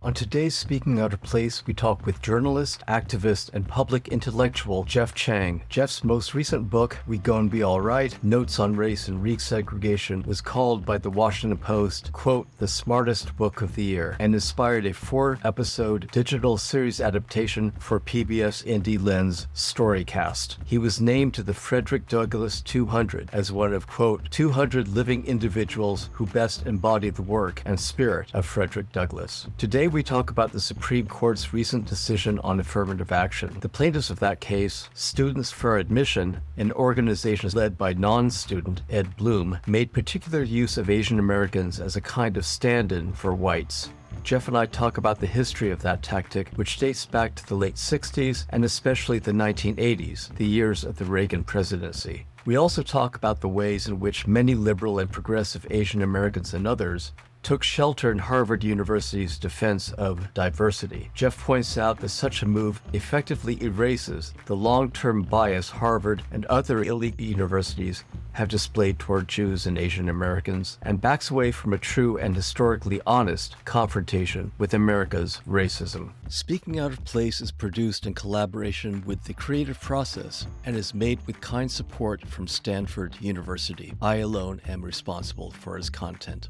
On today's Speaking Out of Place, we talk with journalist, activist, and public intellectual Jeff Chang. Jeff's most recent book, We Gon' Be Alright Notes on Race and Resegregation, was called by the Washington Post, quote, the smartest book of the year, and inspired a four episode digital series adaptation for PBS Indie Lens Storycast. He was named to the Frederick Douglass 200 as one of, quote, 200 living individuals who best embody the work and spirit of Frederick Douglass. Today, we talk about the Supreme Court's recent decision on affirmative action. The plaintiffs of that case, Students for Admission, an organization led by non student Ed Blum, made particular use of Asian Americans as a kind of stand in for whites. Jeff and I talk about the history of that tactic, which dates back to the late 60s and especially the 1980s, the years of the Reagan presidency. We also talk about the ways in which many liberal and progressive Asian Americans and others took shelter in Harvard University's defense of diversity. Jeff points out that such a move effectively erases the long term bias Harvard and other elite universities have displayed toward Jews and Asian Americans and backs away from a true and historically honest confrontation with America's racism. Speaking Out of Place is produced in collaboration with The Creative Process and is made with kind support from Stanford University. I alone am responsible for its content.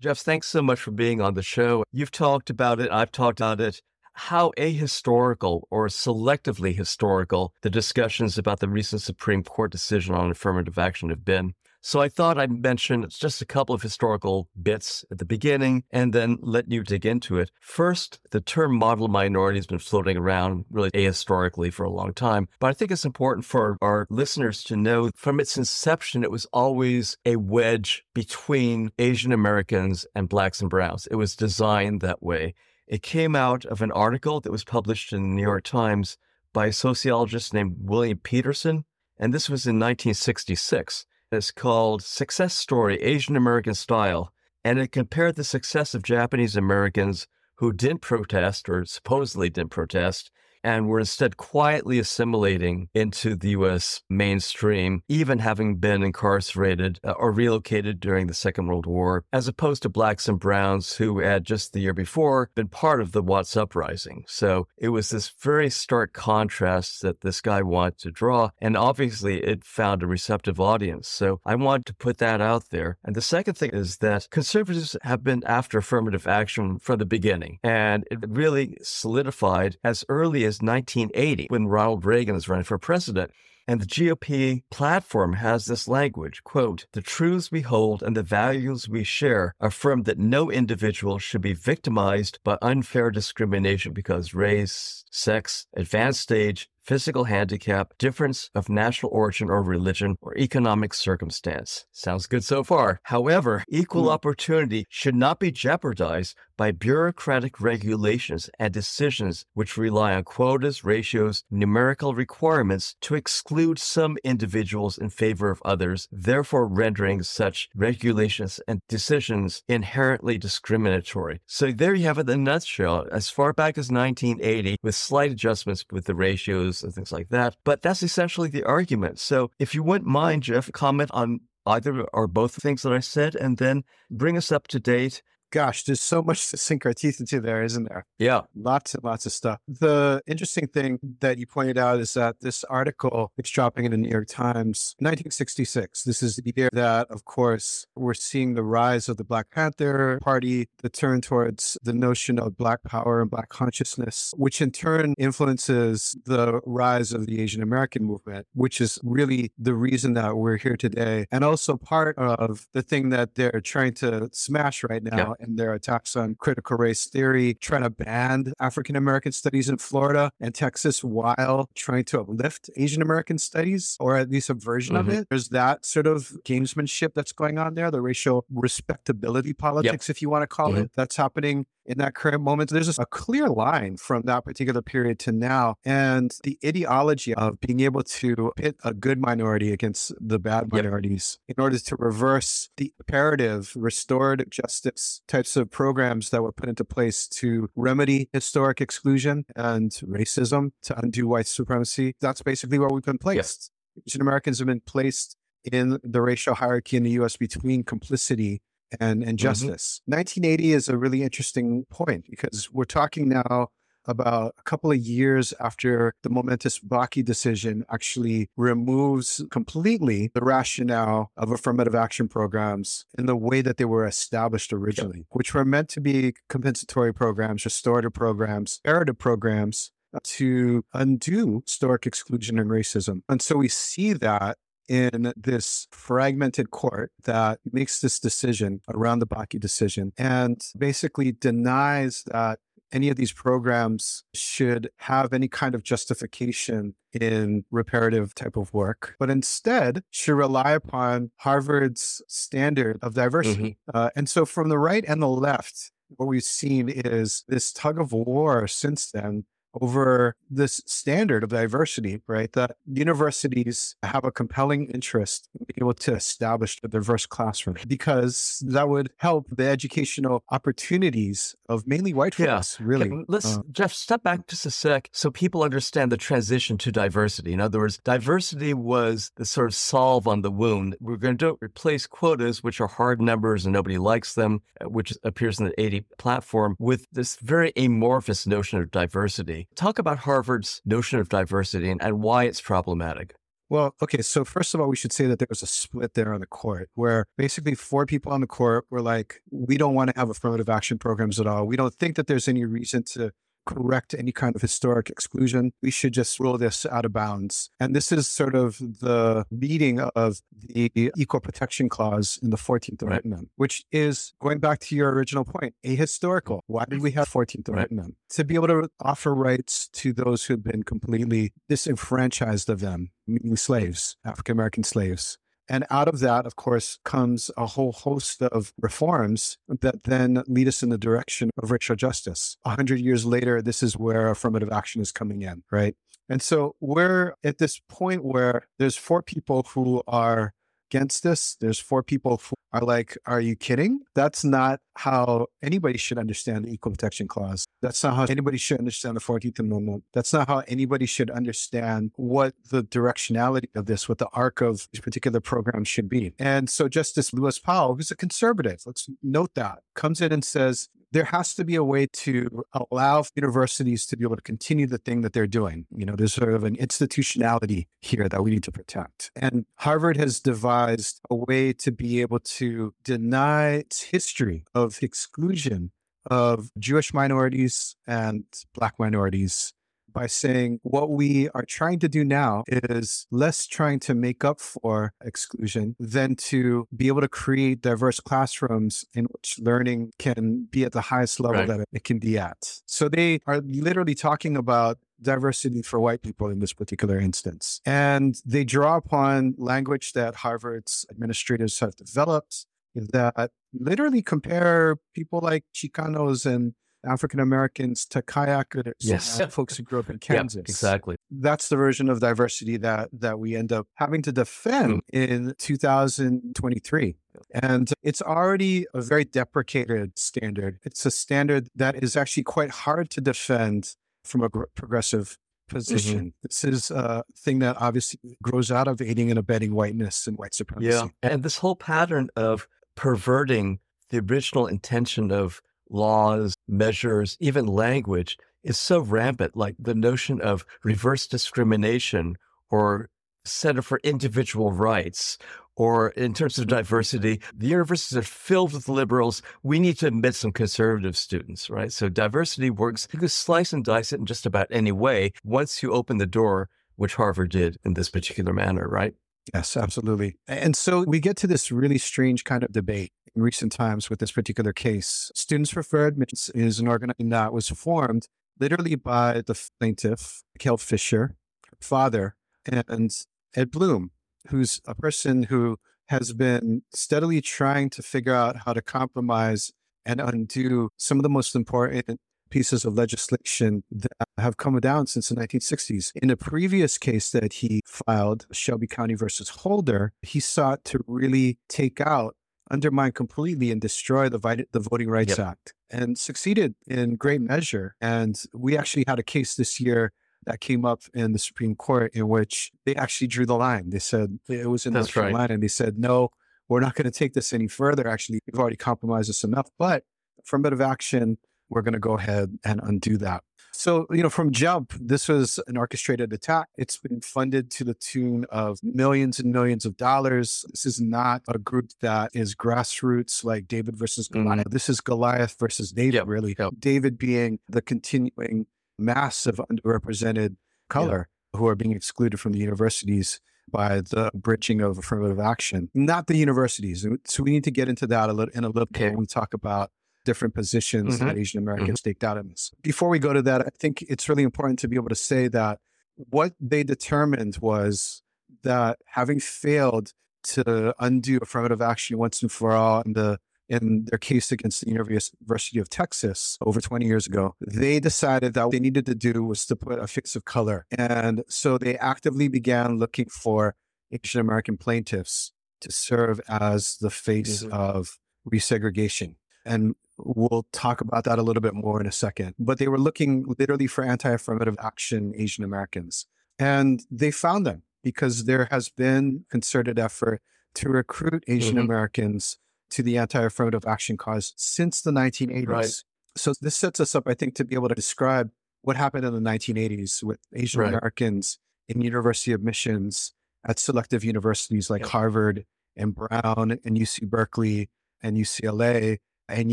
Jeff, thanks so much for being on the show. You've talked about it, I've talked about it. How ahistorical or selectively historical the discussions about the recent Supreme Court decision on affirmative action have been. So I thought I'd mention just a couple of historical bits at the beginning and then let you dig into it. First, the term model minority has been floating around really ahistorically for a long time, but I think it's important for our listeners to know from its inception, it was always a wedge between Asian Americans and blacks and browns. It was designed that way. It came out of an article that was published in the New York Times by a sociologist named William Petersen, and this was in 1966. It's called Success Story Asian American Style, and it compared the success of Japanese Americans who didn't protest or supposedly didn't protest and were instead quietly assimilating into the US mainstream, even having been incarcerated uh, or relocated during the Second World War, as opposed to blacks and browns who had just the year before been part of the Watts Uprising. So it was this very stark contrast that this guy wanted to draw, and obviously it found a receptive audience. So I wanted to put that out there. And the second thing is that conservatives have been after affirmative action from the beginning, and it really solidified as early as 1980 when Ronald Reagan was running for president. And the GOP platform has this language, quote, the truths we hold and the values we share affirm that no individual should be victimized by unfair discrimination because race, sex, advanced stage, physical handicap, difference of national origin or religion, or economic circumstance. Sounds good so far. However, equal mm. opportunity should not be jeopardized by bureaucratic regulations and decisions which rely on quotas, ratios, numerical requirements to exclude some individuals in favor of others, therefore rendering such regulations and decisions inherently discriminatory. So there you have it in a nutshell. As far back as 1980, with slight adjustments with the ratios and things like that. But that's essentially the argument. So if you wouldn't mind, Jeff, comment on either or both things that I said, and then bring us up to date gosh, there's so much to sink our teeth into there, isn't there? Yeah. Lots and lots of stuff. The interesting thing that you pointed out is that this article, it's dropping in the New York Times, 1966. This is the year that, of course, we're seeing the rise of the Black Panther Party, the turn towards the notion of Black power and Black consciousness, which in turn influences the rise of the Asian American movement, which is really the reason that we're here today. And also part of the thing that they're trying to smash right now. Yeah and their attacks on critical race theory, trying to ban African American studies in Florida and Texas while trying to uplift Asian American studies, or at least a version mm-hmm. of it. There's that sort of gamesmanship that's going on there, the racial respectability politics, yep. if you want to call mm-hmm. it, that's happening in that current moment. There's just a clear line from that particular period to now. And the ideology of being able to pit a good minority against the bad minorities yep. in order to reverse the imperative restorative justice types of programs that were put into place to remedy historic exclusion and racism, to undo white supremacy. That's basically where we've been placed. Asian Americans have been placed in the racial hierarchy in the US between complicity and, and justice. Mm-hmm. 1980 is a really interesting point because we're talking now about a couple of years after the momentous Bakke decision actually removes completely the rationale of affirmative action programs in the way that they were established originally, yep. which were meant to be compensatory programs, restorative programs, reparative programs to undo historic exclusion and racism. And so we see that in this fragmented court that makes this decision around the Bakke decision and basically denies that any of these programs should have any kind of justification in reparative type of work, but instead should rely upon Harvard's standard of diversity. Mm-hmm. Uh, and so from the right and the left, what we've seen is this tug of war since then over this standard of diversity, right? That universities have a compelling interest in being able to establish a diverse classroom because that would help the educational opportunities of mainly white folks, yeah. really. let's, uh, Jeff, step back just a sec so people understand the transition to diversity. In other words, diversity was the sort of solve on the wound. We're going to replace quotas, which are hard numbers and nobody likes them, uh, which appears in the 80 platform, with this very amorphous notion of diversity. Talk about Harvard's notion of diversity and, and why it's problematic. Well, okay. So first of all, we should say that there was a split there on the court where basically four people on the court were like, we don't want to have affirmative action programs at all. We don't think that there's any reason to correct any kind of historic exclusion. We should just rule this out of bounds. And this is sort of the meaning of the Equal Protection Clause in the 14th right. Amendment, which is going back to your original point, ahistorical. Why did we have 14th right. Amendment? To be able to offer rights to those who have been completely disenfranchised of them, meaning slaves, African American slaves. And out of that, of course, comes a whole host of reforms that then lead us in the direction of racial justice. A hundred years later, this is where affirmative action is coming in, right? And so we're at this point where there's four people who are against this. There's four people who are like, Are you kidding? That's not how anybody should understand the Equal Protection Clause. That's not how anybody should understand the 14th Amendment. That's not how anybody should understand what the directionality of this, what the arc of this particular program should be. And so Justice Lewis Powell, who's a conservative, let's note that, comes in and says, there has to be a way to allow universities to be able to continue the thing that they're doing. You know, there's sort of an institutionality here that we need to protect. And Harvard has devised a way to be able to deny its history of exclusion of Jewish minorities and Black minorities by saying what we are trying to do now is less trying to make up for exclusion than to be able to create diverse classrooms in which learning can be at the highest level right. that it can be at. So they are literally talking about diversity for white people in this particular instance. And they draw upon language that Harvard's administrators have developed that literally compare people like Chicanos and African Americans to kayakers, yes. folks who grew up in Kansas. exactly. That's the version of diversity that that we end up having to defend mm. in 2023. And it's already a very deprecated standard. It's a standard that is actually quite hard to defend from a progressive position. Mm-hmm. This is a thing that obviously grows out of aiding and abetting whiteness and white supremacy. Yeah. And this whole pattern of perverting the original intention of laws, measures, even language is so rampant, like the notion of reverse discrimination or Center for Individual Rights, or in terms of diversity, the universities are filled with liberals. We need to admit some conservative students, right? So diversity works. You can slice and dice it in just about any way once you open the door, which Harvard did in this particular manner, right? Yes, absolutely. And so we get to this really strange kind of debate in recent times with this particular case. Students for Fair Admissions is an organization that was formed literally by the plaintiff, Abigail Fisher, her father, and Ed Blum, who's a person who has been steadily trying to figure out how to compromise and undo some of the most important pieces of legislation that have come down since the 1960s. In a previous case that he filed, Shelby County versus Holder, he sought to really take out undermine completely and destroy the, the Voting Rights yep. Act and succeeded in great measure. And we actually had a case this year that came up in the Supreme Court in which they actually drew the line. They said it was in North Carolina, and they said, no, we're not going to take this any further. Actually, we've already compromised this enough, but affirmative action, we're going to go ahead and undo that. So, you know, from jump, this was an orchestrated attack. It's been funded to the tune of millions and millions of dollars. This is not a group that is grassroots like David versus Goliath. Mm-hmm. This is Goliath versus David, yep. really. Yep. David being the continuing mass of underrepresented color yep. who are being excluded from the universities by the bridging of affirmative action, not the universities. So we need to get into that a little in a little bit when we talk about different positions mm-hmm. that Asian Americans mm-hmm. staked out in this. Before we go to that, I think it's really important to be able to say that what they determined was that having failed to undo affirmative action once and for all in the in their case against the University of Texas over 20 years ago, they decided that what they needed to do was to put a fix of color. And so they actively began looking for Asian American plaintiffs to serve as the face mm-hmm. of resegregation. And We'll talk about that a little bit more in a second. But they were looking literally for anti affirmative action Asian Americans. And they found them because there has been concerted effort to recruit Asian mm-hmm. Americans to the anti affirmative action cause since the 1980s. Right. So this sets us up, I think, to be able to describe what happened in the 1980s with Asian right. Americans in university admissions at selective universities like Harvard and Brown and UC Berkeley and UCLA and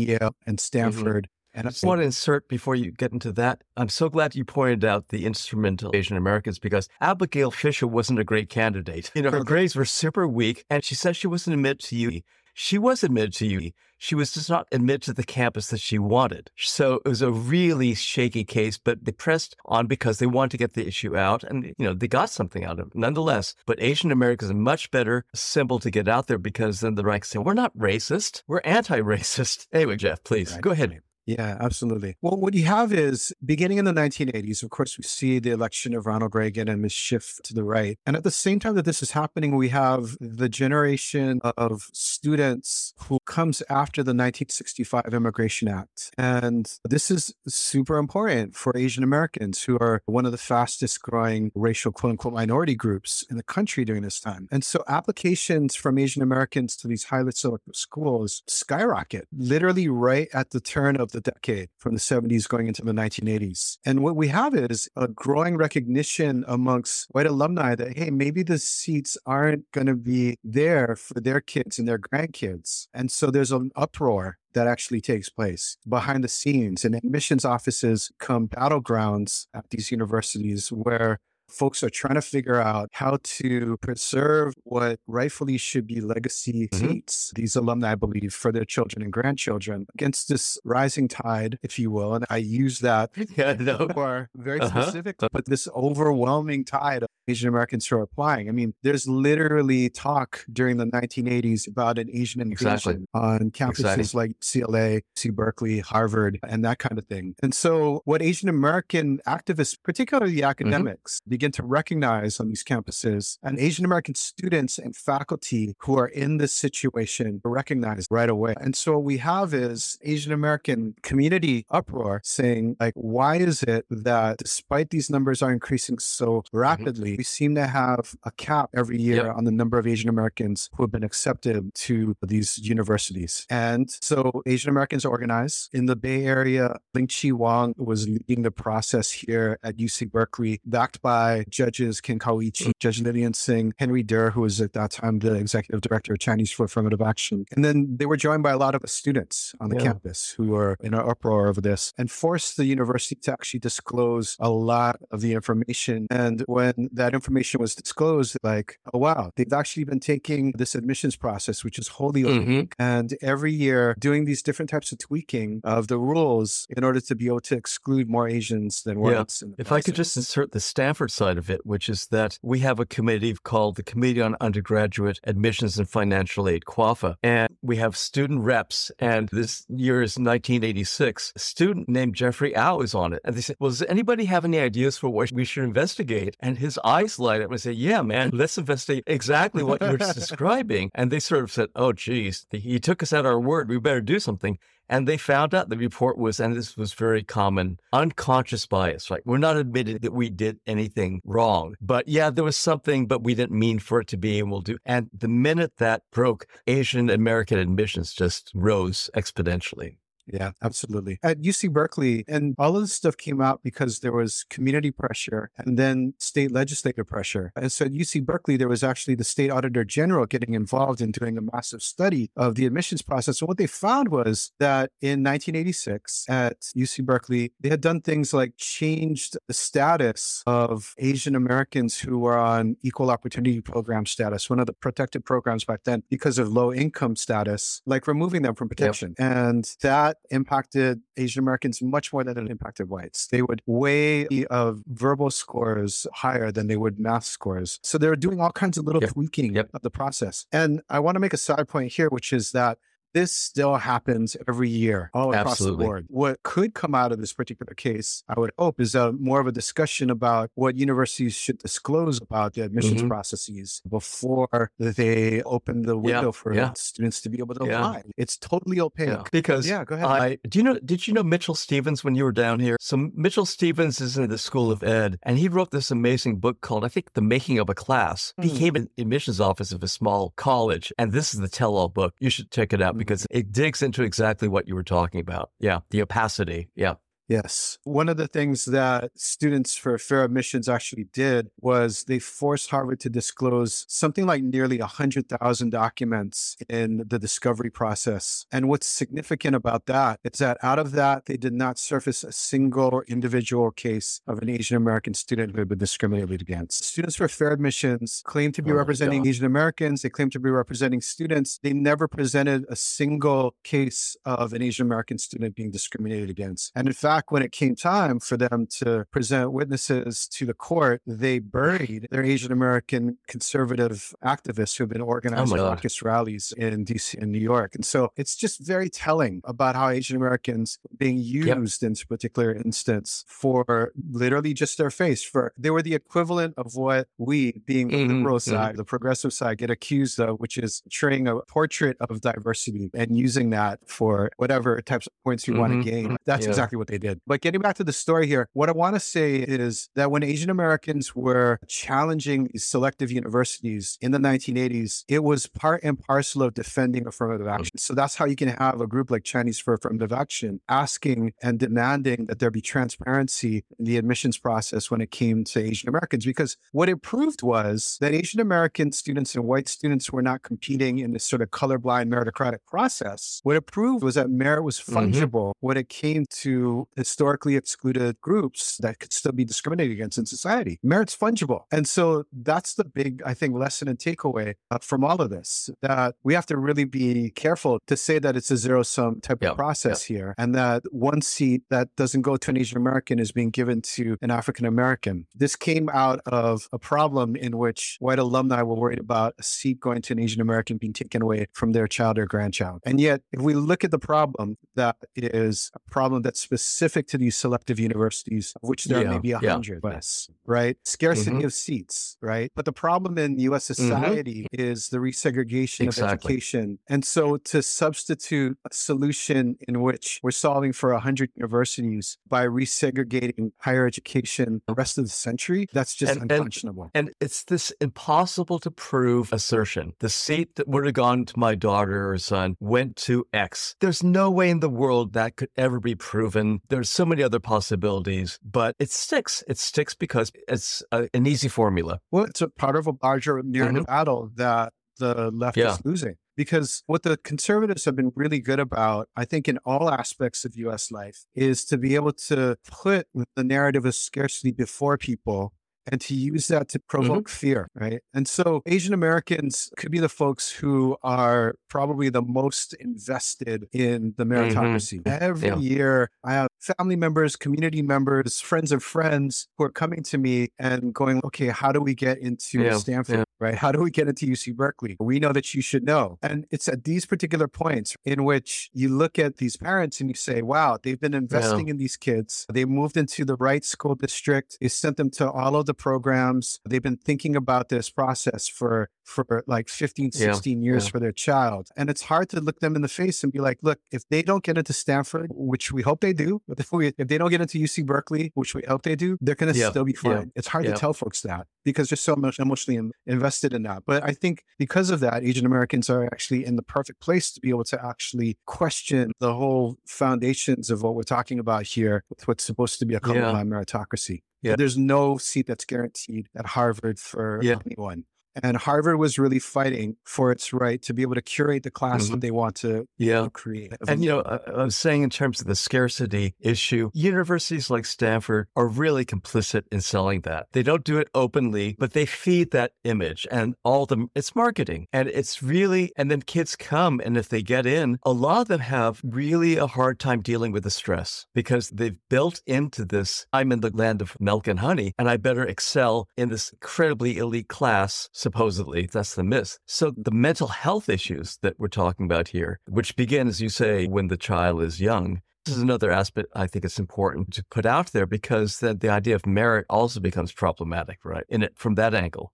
Yale and mm-hmm. Stanford. Mm-hmm. And I just want to insert before you get into that. I'm so glad you pointed out the instrumental Asian Americans because Abigail Fisher wasn't a great candidate. You know, her grades were super weak, and she said she wasn't admitted to UC. She was admitted to UC. She was just not admitted to the campus that she wanted. So it was a really shaky case, but they pressed on because they wanted to get the issue out. And, you know, they got something out of it nonetheless. But Asian Americans a much better symbol to get out there because then the right can say, we're not racist, we're anti racist. Anyway, Jeff, please right. go ahead. Yeah, absolutely. Well, what you have is beginning in the 1980s, of course, we see the election of Ronald Reagan and his shift to the right. And at the same time that this is happening, we have the generation of students who comes after the 1965 Immigration Act. And this is super important for Asian Americans who are one of the fastest growing racial quote unquote minority groups in the country during this time. And so applications from Asian Americans to these highly selective schools skyrocket literally right at the turn of the decade from the 70s going into the 1980s. And what we have is a growing recognition amongst white alumni that, hey, maybe the seats aren't going to be there for their kids and their grandkids. And so there's an uproar that actually takes place behind the scenes. And admissions offices come battlegrounds at these universities where folks are trying to figure out how to preserve what rightfully should be legacy mm-hmm. seats, these alumni believe, for their children and grandchildren against this rising tide, if you will. And I use that yeah, no. for very uh-huh. specific, but this overwhelming tide Asian Americans who are applying. I mean, there's literally talk during the 1980s about an Asian invasion exactly. on campuses exactly. like CLA, C Berkeley, Harvard, and that kind of thing. And so what Asian American activists, particularly mm-hmm. academics, mm-hmm begin to recognize on these campuses and Asian American students and faculty who are in this situation recognize right away. And so what we have is Asian American community uproar saying, like, why is it that despite these numbers are increasing so mm-hmm. rapidly, mm-hmm. We seem to have a cap every year yep. on the number of Asian Americans who have been accepted to these universities. And so Asian Americans organize in the Bay Area. Ling Chi Wang was leading the process here at UC Berkeley, backed by judges Ken Kawaichi, Judge Lillian Sing, Henry Der, who was at that time the executive director of Chinese for Affirmative Action. And then they were joined by a lot of students on the yeah. campus who were in an uproar over this and forced the university to actually disclose a lot of the information. And when that information was disclosed, like, oh, wow, they've actually been taking this admissions process, which is wholly mm-hmm. and every year doing these different types of tweaking of the rules in order to be able to exclude more Asians than whites. Yeah. If process. I could just insert the Stanford side side of it, which is that we have a committee called the Committee on Undergraduate Admissions and Financial Aid, QAFA, and we have student reps. And this year is 1986. A student named Jeffrey Au is on it. And they said, Well, does anybody have any ideas for what we should investigate? And his light up and say, yeah, man, let's investigate exactly what you're describing. And they sort of said, oh, geez, he took us at our word. We better do something. And they found out the report was, and this was very common, unconscious bias, right? We're not admitting that we did anything wrong, but yeah, there was something, but we didn't mean for it to be, and we'll do. And the minute that broke, Asian American admissions just rose exponentially. Yeah, absolutely. At UC Berkeley, and all of this stuff came out because there was community pressure and then state legislative pressure. And so at UC Berkeley, there was actually the state auditor general getting involved in doing a massive study of the admissions process. And what they found was that in 1986 at UC Berkeley, they had done things like changed the status of Asian Americans who were on equal opportunity program status, one of the protected programs back then, because of low income status, like removing them from protection. Yep. And that that impacted Asian Americans much more than it impacted whites. They would weigh of verbal scores higher than they would math scores. So they were doing all kinds of little yep. tweaking yep. of the process. And I want to make a side point here, which is that this still happens every year all across Absolutely. the board. What could come out of this particular case, I would hope, is a, more of a discussion about what universities should disclose about the admissions mm-hmm. processes before they open the window yeah. for yeah. students to be able to yeah. apply. It's totally opaque. Because yeah, go ahead. I, do you know? Did you know Mitchell Stevens when you were down here? So Mitchell Stevens is in the School of Ed, and he wrote this amazing book called, I think, The Making of a Class. Mm. He became an admissions office of a small college, and this is the tell-all book. You should check it out. Because it digs into exactly what you were talking about. Yeah, the opacity. Yeah. Yes. One of the things that students for fair admissions actually did was they forced Harvard to disclose something like nearly 100,000 documents in the discovery process. And what's significant about that is that out of that, they did not surface a single individual case of an Asian American student who had been discriminated against. Students for fair admissions claim to be oh representing Asian Americans, they claim to be representing students. They never presented a single case of an Asian American student being discriminated against. And in fact, fact, when it came time for them to present witnesses to the court, they buried their Asian American conservative activists who had been oh organizing oh raucous rallies in DC and New York. And so it's just very telling about how Asian Americans being used yep. in this particular instance for literally just their face. For they were the equivalent of what we, being mm-hmm. the liberal side, mm-hmm. the progressive side, get accused of, which is portraying a portrait of diversity and using that for whatever types of points you mm-hmm. want to gain. That's yeah. exactly what they did. But getting back to the story here, what I want to say is that when Asian Americans were challenging selective universities in the 1980s, it was part and parcel of defending affirmative action. So that's how you can have a group like Chinese for Affirmative Action asking and demanding that there be transparency in the admissions process when it came to Asian Americans. Because what it proved was that Asian American students and white students were not competing in this sort of colorblind meritocratic process. What it proved was that merit was mm-hmm. fungible mm-hmm. when it came to historically excluded groups that could still be discriminated against in society. Merit's fungible. And so that's the big, I think, lesson and takeaway uh, from all of this that we have to really be careful to say that it's a zero sum type yep. of process yep. here and that one seat that doesn't go to an Asian American is being given to an African American. This came out of a problem in which white alumni were worried about a seat going to an Asian American being taken away from their child or grandchild. And yet, if we look at the problem, that is a problem that's specific specific to these selective universities, which there yeah, are maybe a hundred yeah. less, right? Scarcity mm-hmm. of seats, right? But the problem in U.S. Mm-hmm. society mm-hmm. is the resegregation exactly. of education. And so to substitute a solution in which we're solving for a hundred universities by resegregating higher education the rest of the century, that's just and, unconscionable. And, and it's this impossible to prove assertion. The seat that would have gone to my daughter or son went to X. There's no way in the world that could ever be proven there's so many other possibilities, but it sticks. It sticks because it's a, an easy formula. Well, it's a part of a larger narrative mm-hmm. battle that the left yeah. is losing. Because what the conservatives have been really good about, I think, in all aspects of US life, is to be able to put the narrative of scarcity before people and to use that to mm-hmm. provoke mm-hmm. fear, right? And so Asian Americans could be the folks who are probably the most invested in the mm-hmm. meritocracy. Mm-hmm. Every yeah. year, I have family members, community members, friends of friends who are coming to me and going, okay, how do we get into yeah. Stanford? Yeah. Right? How do we get into UC Berkeley? We know that you should know. And it's at these particular points in which you look at these parents and you say, wow, they've been investing in these kids. They moved into the right school district. They sent them to all of the the programs. They've been thinking about this process for for like 15, 16 yeah, years yeah. for their child. And it's hard to look them in the face and be like, look, if they don't get into Stanford, which we hope they do, if, we, if they don't get into UC Berkeley, which we hope they do, they're going to yeah, still be fine. It's hard to tell folks that because they're so much emotionally invested in that. But I think because of that, Asian Americans are actually in the perfect place to be able to actually question the whole foundations of what we're talking about here with what's supposed to be a common yeah. meritocracy. Yeah. There's no seat that's guaranteed at Harvard for yeah. anyone. And Harvard was really fighting for its right to be able to curate the class mm-hmm. that they want to yeah. create. And, you know, I, was saying in terms of the scarcity issue, universities like Stanford are really complicit in selling that. They don't do it openly, but they feed that image and all the, it's marketing. And it's really, and then kids come. And if they get in, a lot of them have really a hard time dealing with the stress because they've built into this I'm in the land of milk and honey, and I better excel in this incredibly elite class supposedly. That's the myth. So the mental health issues that we're talking about here, which begin, as you say, when the child is young, this is another aspect I think it's important to put out there because then the idea of merit also becomes problematic, right? In it from that angle.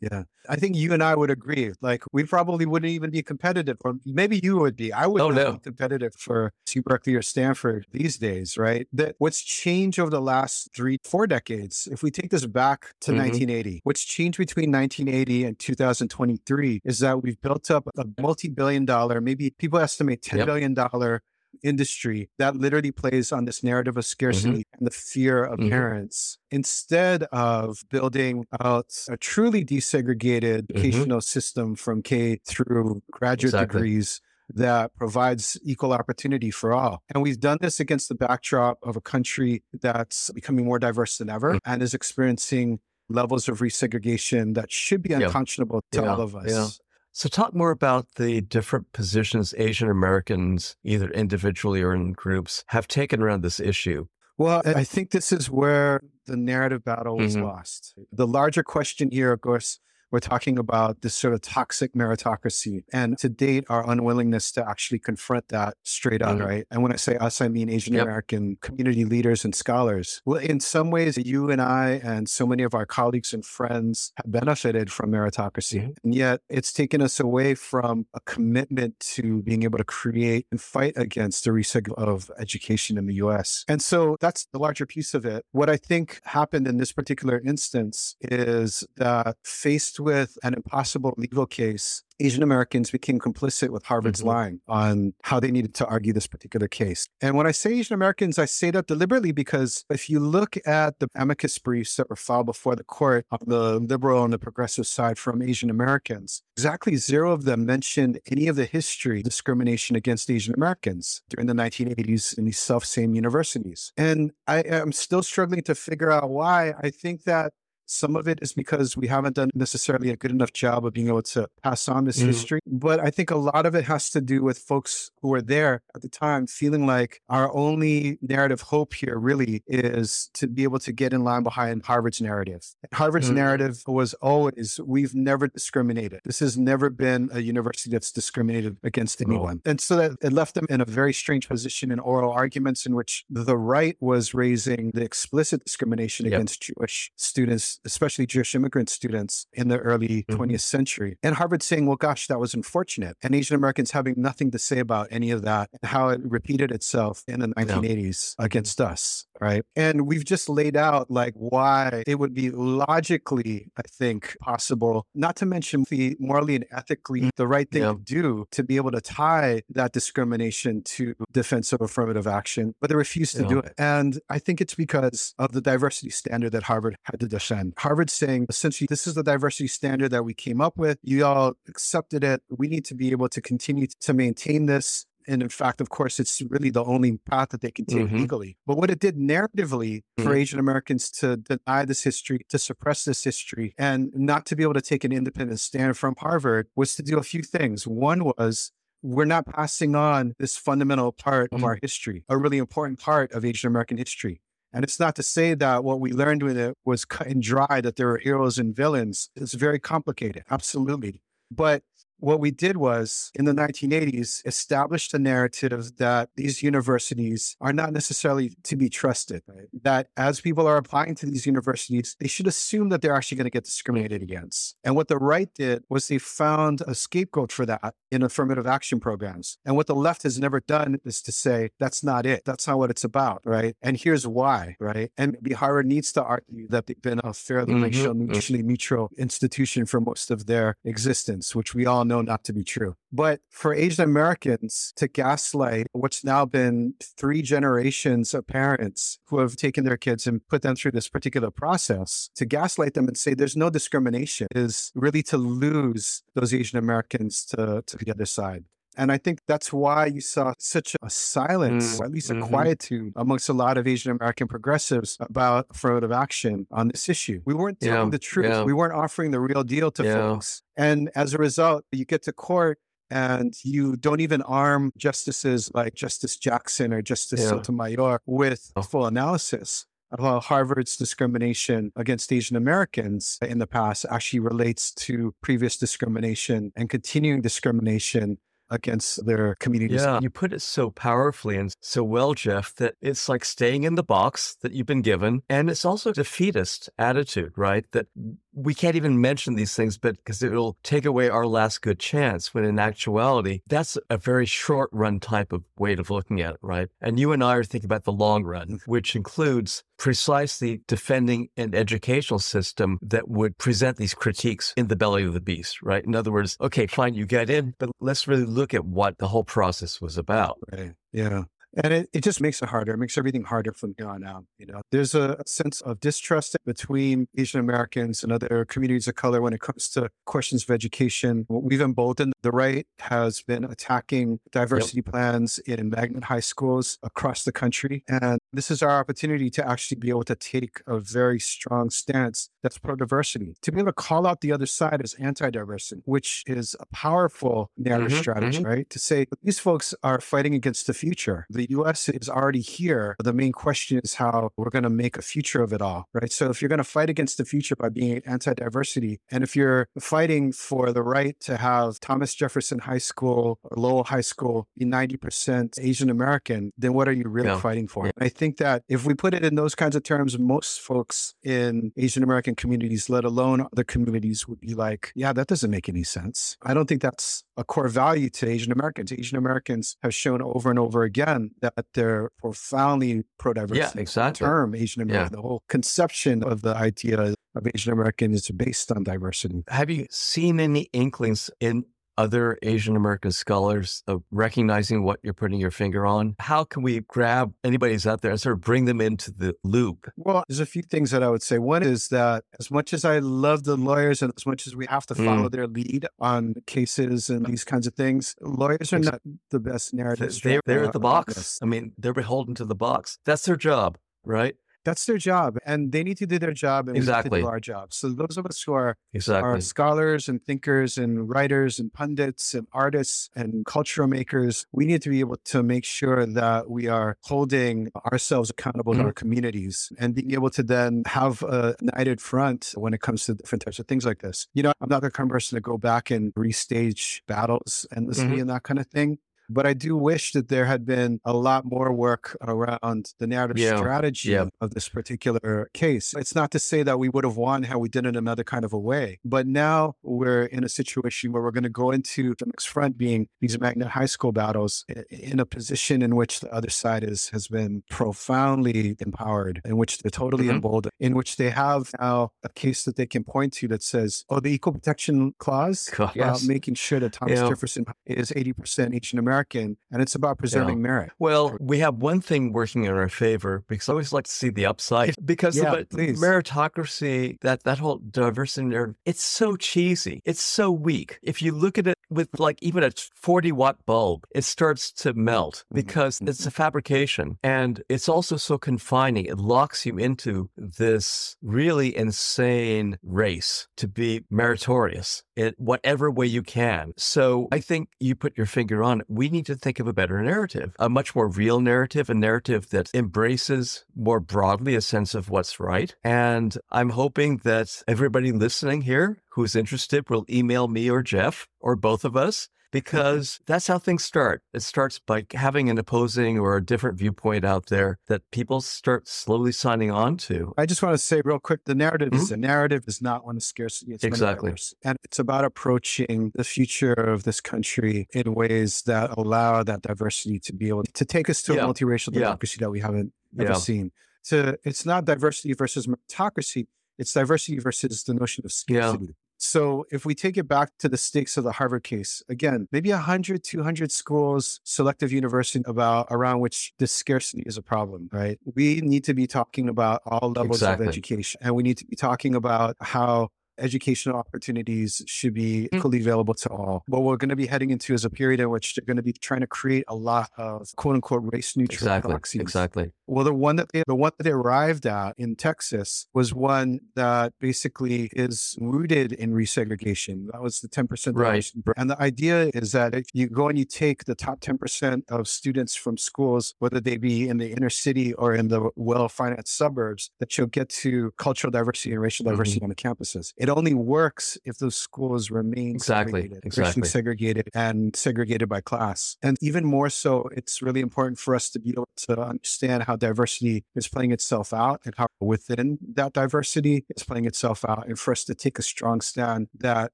Yeah. I think you and I would agree. Like we probably wouldn't even be competitive, or maybe you would be. I would oh, no. be competitive for UC Berkeley or Stanford these days, right? That what's changed over the last three, four decades, if we take this back to mm-hmm. 1980, what's changed between 1980 and 2023 is that we've built up a multi-billion dollar, maybe people estimate ten yep. billion dollar industry that literally plays on this narrative of mm-hmm. scarcity mm-hmm. and the fear of mm-hmm. parents instead of building out a truly desegregated mm-hmm. educational system from K through graduate exactly. degrees that provides equal opportunity for all. And we've done this against the backdrop of a country that's becoming more diverse than ever mm. and is experiencing levels of resegregation that should be unconscionable yeah. to yeah. all of us. Yeah. So, talk more about the different positions Asian Americans, either individually or in groups, have taken around this issue. Well, I think this is where the narrative battle was mm-hmm. lost. The larger question here, of course, we're talking about this sort of toxic meritocracy and to date our unwillingness to actually confront that straight on, mm-hmm. right? And when I say us, I mean Asian American yep. community leaders and scholars. Well, in some ways, you and I and so many of our colleagues and friends have benefited from meritocracy. Mm-hmm. And yet it's taken us away from a commitment to being able to create and fight against the reset of education in the US. And so that's the larger piece of it. What I think happened in this particular instance is that faced with an impossible legal case, Asian Americans became complicit with Harvard's mm-hmm. line on how they needed to argue this particular case. And when I say Asian Americans, I say that deliberately because if you look at the amicus briefs that were filed before the court on the liberal and the progressive side from Asian Americans, exactly zero of them mentioned any of the history discrimination against Asian Americans during the 1980s in these self same universities. And I am still struggling to figure out why. I think that some of it is because we haven't done necessarily a good enough job of being able to pass on this mm. history. But I think a lot of it has to do with folks who were there at the time feeling like our only narrative hope here really is to be able to get in line behind Harvard's narrative. Harvard's mm. narrative was always we've never discriminated. This has never been a university that's discriminated against anyone. Oh. And so that it left them in a very strange position in oral arguments in which the right was raising the explicit discrimination yep. against Jewish students especially Jewish immigrant students in the early mm-hmm. 20th century. And Harvard saying, well, gosh, that was unfortunate. And Asian Americans having nothing to say about any of that how it repeated itself in the 1980s yeah. against us right? And we've just laid out like why it would be logically, I think, possible, not to mention the morally and ethically mm, the right thing yeah. to do to be able to tie that discrimination to defensive affirmative action, but they refuse to yeah. do it. And I think it's because of the diversity standard that Harvard had to defend. Harvard saying essentially, this is the diversity standard that we came up with. You all accepted it. We need to be able to continue to maintain this and in fact, of course, it's really the only path that they can take mm-hmm. legally. But what it did narratively mm-hmm. for Asian Americans to deny this history, to suppress this history, and not to be able to take an independent stand from Harvard was to do a few things. One was we're not passing on this fundamental part mm-hmm. of our history, a really important part of Asian American history. And it's not to say that what we learned with it was cut and dry, that there were heroes and villains. It's very complicated, absolutely. But what we did was in the 1980s established a narrative that these universities are not necessarily to be trusted. Right? That as people are applying to these universities, they should assume that they're actually going to get discriminated against. And what the right did was they found a scapegoat for that in affirmative action programs. And what the left has never done is to say, that's not it. That's not what it's about. Right. And here's why. Right. And Harvard needs to argue that they've been a fairly mm-hmm. racial, mm-hmm. neutral institution for most of their existence, which we all know not to be true. But for Asian Americans to gaslight what's now been three generations of parents who have taken their kids and put them through this particular process, to gaslight them and say there's no discrimination is really to lose those Asian Americans to, to the other side. And I think that's why you saw such a silence, mm, or at least a mm-hmm. quietude amongst a lot of Asian American progressives about affirmative action on this issue. We weren't telling yeah, the truth. Yeah. We weren't offering the real deal to yeah. folks. And as a result, you get to court and you don't even arm justices like Justice Jackson or Justice Sotomayor with a full analysis of how Harvard's discrimination against Asian Americans in the past actually relates to previous discrimination and continuing discrimination against their communities. Yeah, you put it so powerfully and so well, Jeff, that it's like staying in the box that you've been given. And it's also a defeatist attitude, right? That we can't even mention these things, but because it'll take away our last good chance. When in actuality, that's a very short run type of way of looking at it, right? And you and I are thinking about the long run, mm. which includes precisely defending an educational system that would present these critiques in the belly of the beast, right? In other words, okay, fine, you get in, but let's really look at what the whole process was about. Right. Yeah. And it, it just makes it harder. It makes everything harder from here on out. You know, there's a sense of distrust between Asian Americans and other communities of color when it comes to questions of education. We've emboldened the right has been attacking diversity yep. plans in magnet high schools across the country. And this is our opportunity to actually be able to take a very strong stance that's pro diversity, to be able to call out the other side as anti diversity, which is a powerful narrative mm-hmm, strategy, mm-hmm. right? To say these folks are fighting against the future. The US is already here. The main question is how we're going to make a future of it all, right? So if you're going to fight against the future by being anti diversity, and if you're fighting for the right to have Thomas Jefferson High School or Lowell High School be 90% Asian American, then what are you really yeah. fighting for? I think that if we put it in those kinds of terms, most folks in Asian American communities, let alone other communities, would be like, yeah, that doesn't make any sense. I don't think that's a core value to Asian Americans. Asian Americans have shown over and over again Um, that they're profoundly pro diversity. Yeah, exactly. Term Asian American, yeah. the whole conception of the idea of Asian American is based on diversity. Have you seen any inklings in other Asian American scholars of recognizing what you're putting your finger on? How can we grab anybody's out there and sort of bring them into the loop? Well, there's a few things that I would say. One is that as much as I love the lawyers and as much as we have to follow mm. their lead on cases and these kinds of things, lawyers are not the best narratives. They're, they're at the box. I mean, they're beholden to the box. That's their job, right? That's their job and they need to do their job and exactly. we need to do our job. So those of us who are, exactly. are scholars and thinkers and writers and pundits and artists and cultural makers, we need to be able to make sure that we are holding ourselves accountable mm-hmm. to our communities and being able to then have a united front when it comes to different types of things like this. You know, I'm not the kind of person to go back and restage battles endlessly mm-hmm. and that kind of thing. But I do wish that there had been a lot more work around the narrative yeah. strategy yeah. of this particular case. It's not to say that we would have won how we did it another kind of a way. But now we're in a situation where we're going to go into the next front being these magnet high school battles in a position in which the other side is has been profoundly empowered, in which they're totally mm-hmm. emboldened, in which they have now a case that they can point to that says, oh, the equal protection clause, yes. making sure that Thomas yeah. Jefferson is 80% Asian American American, and it's about preserving yeah. merit. Well, we have one thing working in our favor because I always like to see the upside because yeah, of meritocracy, that that whole diversity narrative, it's so cheesy. It's so weak. If you look at it with like even a 40 watt bulb, it starts to melt mm-hmm, because mm-hmm. it's a fabrication. And it's also so confining. It locks you into this really insane race to be meritorious in whatever way you can. So I think you put your finger on it. We need to think of a better narrative, a much more real narrative, a narrative that embraces more broadly a sense of what's right. And I'm hoping that everybody listening here who's interested will email me or Jeff or both of us because that's how things start. It starts by having an opposing or a different viewpoint out there that people start slowly signing on to. I just want to say real quick the narrative mm-hmm. is a narrative is not one of scarcity. It's exactly. And it's about approaching the future of this country in ways that allow that diversity to be able to take us to yeah. a multiracial democracy yeah. that we haven't ever yeah. seen. So it's not diversity versus meritocracy. It's diversity versus the notion of scarcity. So if we take it back to the stakes of the Harvard case, again, maybe 100, 200 schools, selective university about around which this scarcity is a problem, right? We need to be talking about all levels exactly. of education and we need to be talking about how educational opportunities should be mm. equally available to all. What we're going to be heading into is a period in which they're going to be trying to create a lot of quote unquote race neutral exactly, proxies. Exactly. Well, the one that they, the one that they arrived at in Texas was one that basically is rooted in resegregation. That was the 10% right. And the idea is that if you go and you take the top 10% of students from schools, whether they be in the inner city or in the well-financed suburbs, that you'll get to cultural diversity and racial diversity mm-hmm. on the campuses. It only works if those schools remain exactly, segregated, exactly. segregated and segregated by class. And even more so, it's really important for us to be able to understand how diversity is playing itself out and how within that diversity is playing itself out. And for us to take a strong stand that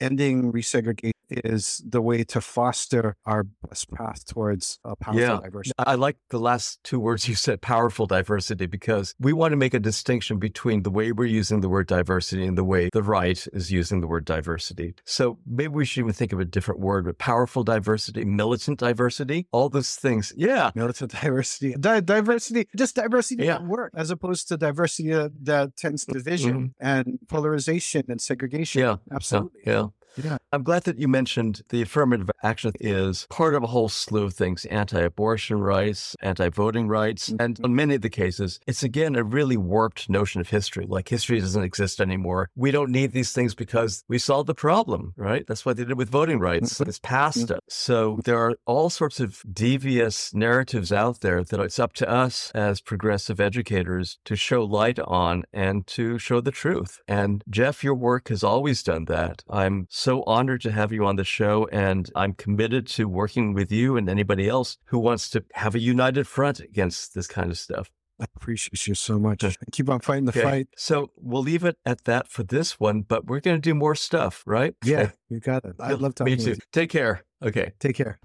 ending resegregation is the way to foster our best path towards a powerful yeah. diversity. I like the last two words you said, powerful diversity, because we want to make a distinction between the way we're using the word diversity and the way the right is using the word diversity. So maybe we should even think of a different word, but powerful diversity, militant diversity, all those things. Yeah. Militant diversity, Di- diversity, just diversity yeah. at work, as opposed to diversity that tends to division mm-hmm. and polarization and segregation. Yeah. Absolutely. yeah. Yeah. I'm glad that you mentioned the affirmative action is part of a whole slew of things anti abortion rights, anti voting rights. Mm-hmm. And in many of the cases, it's again a really warped notion of history. Like history doesn't exist anymore. We don't need these things because we solved the problem, right? That's what they did with voting rights. Mm-hmm. It's past mm-hmm. us. So there are all sorts of devious narratives out there that it's up to us as progressive educators to show light on and to show the truth. And Jeff, your work has always done that. I'm so honored to have you on the show, and I'm committed to working with you and anybody else who wants to have a united front against this kind of stuff. I appreciate you so much. Keep on fighting the okay. fight. So we'll leave it at that for this one, but we're going to do more stuff, right? Yeah, you got it. I love talking. Me too. Take care. Okay. Take care.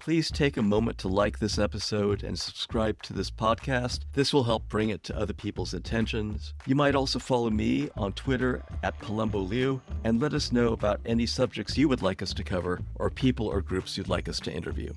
Please take a moment to like this episode and subscribe to this podcast. This will help bring it to other people's attentions. You might also follow me on Twitter at Palumbo Liu and let us know about any subjects you would like us to cover or people or groups you'd like us to interview.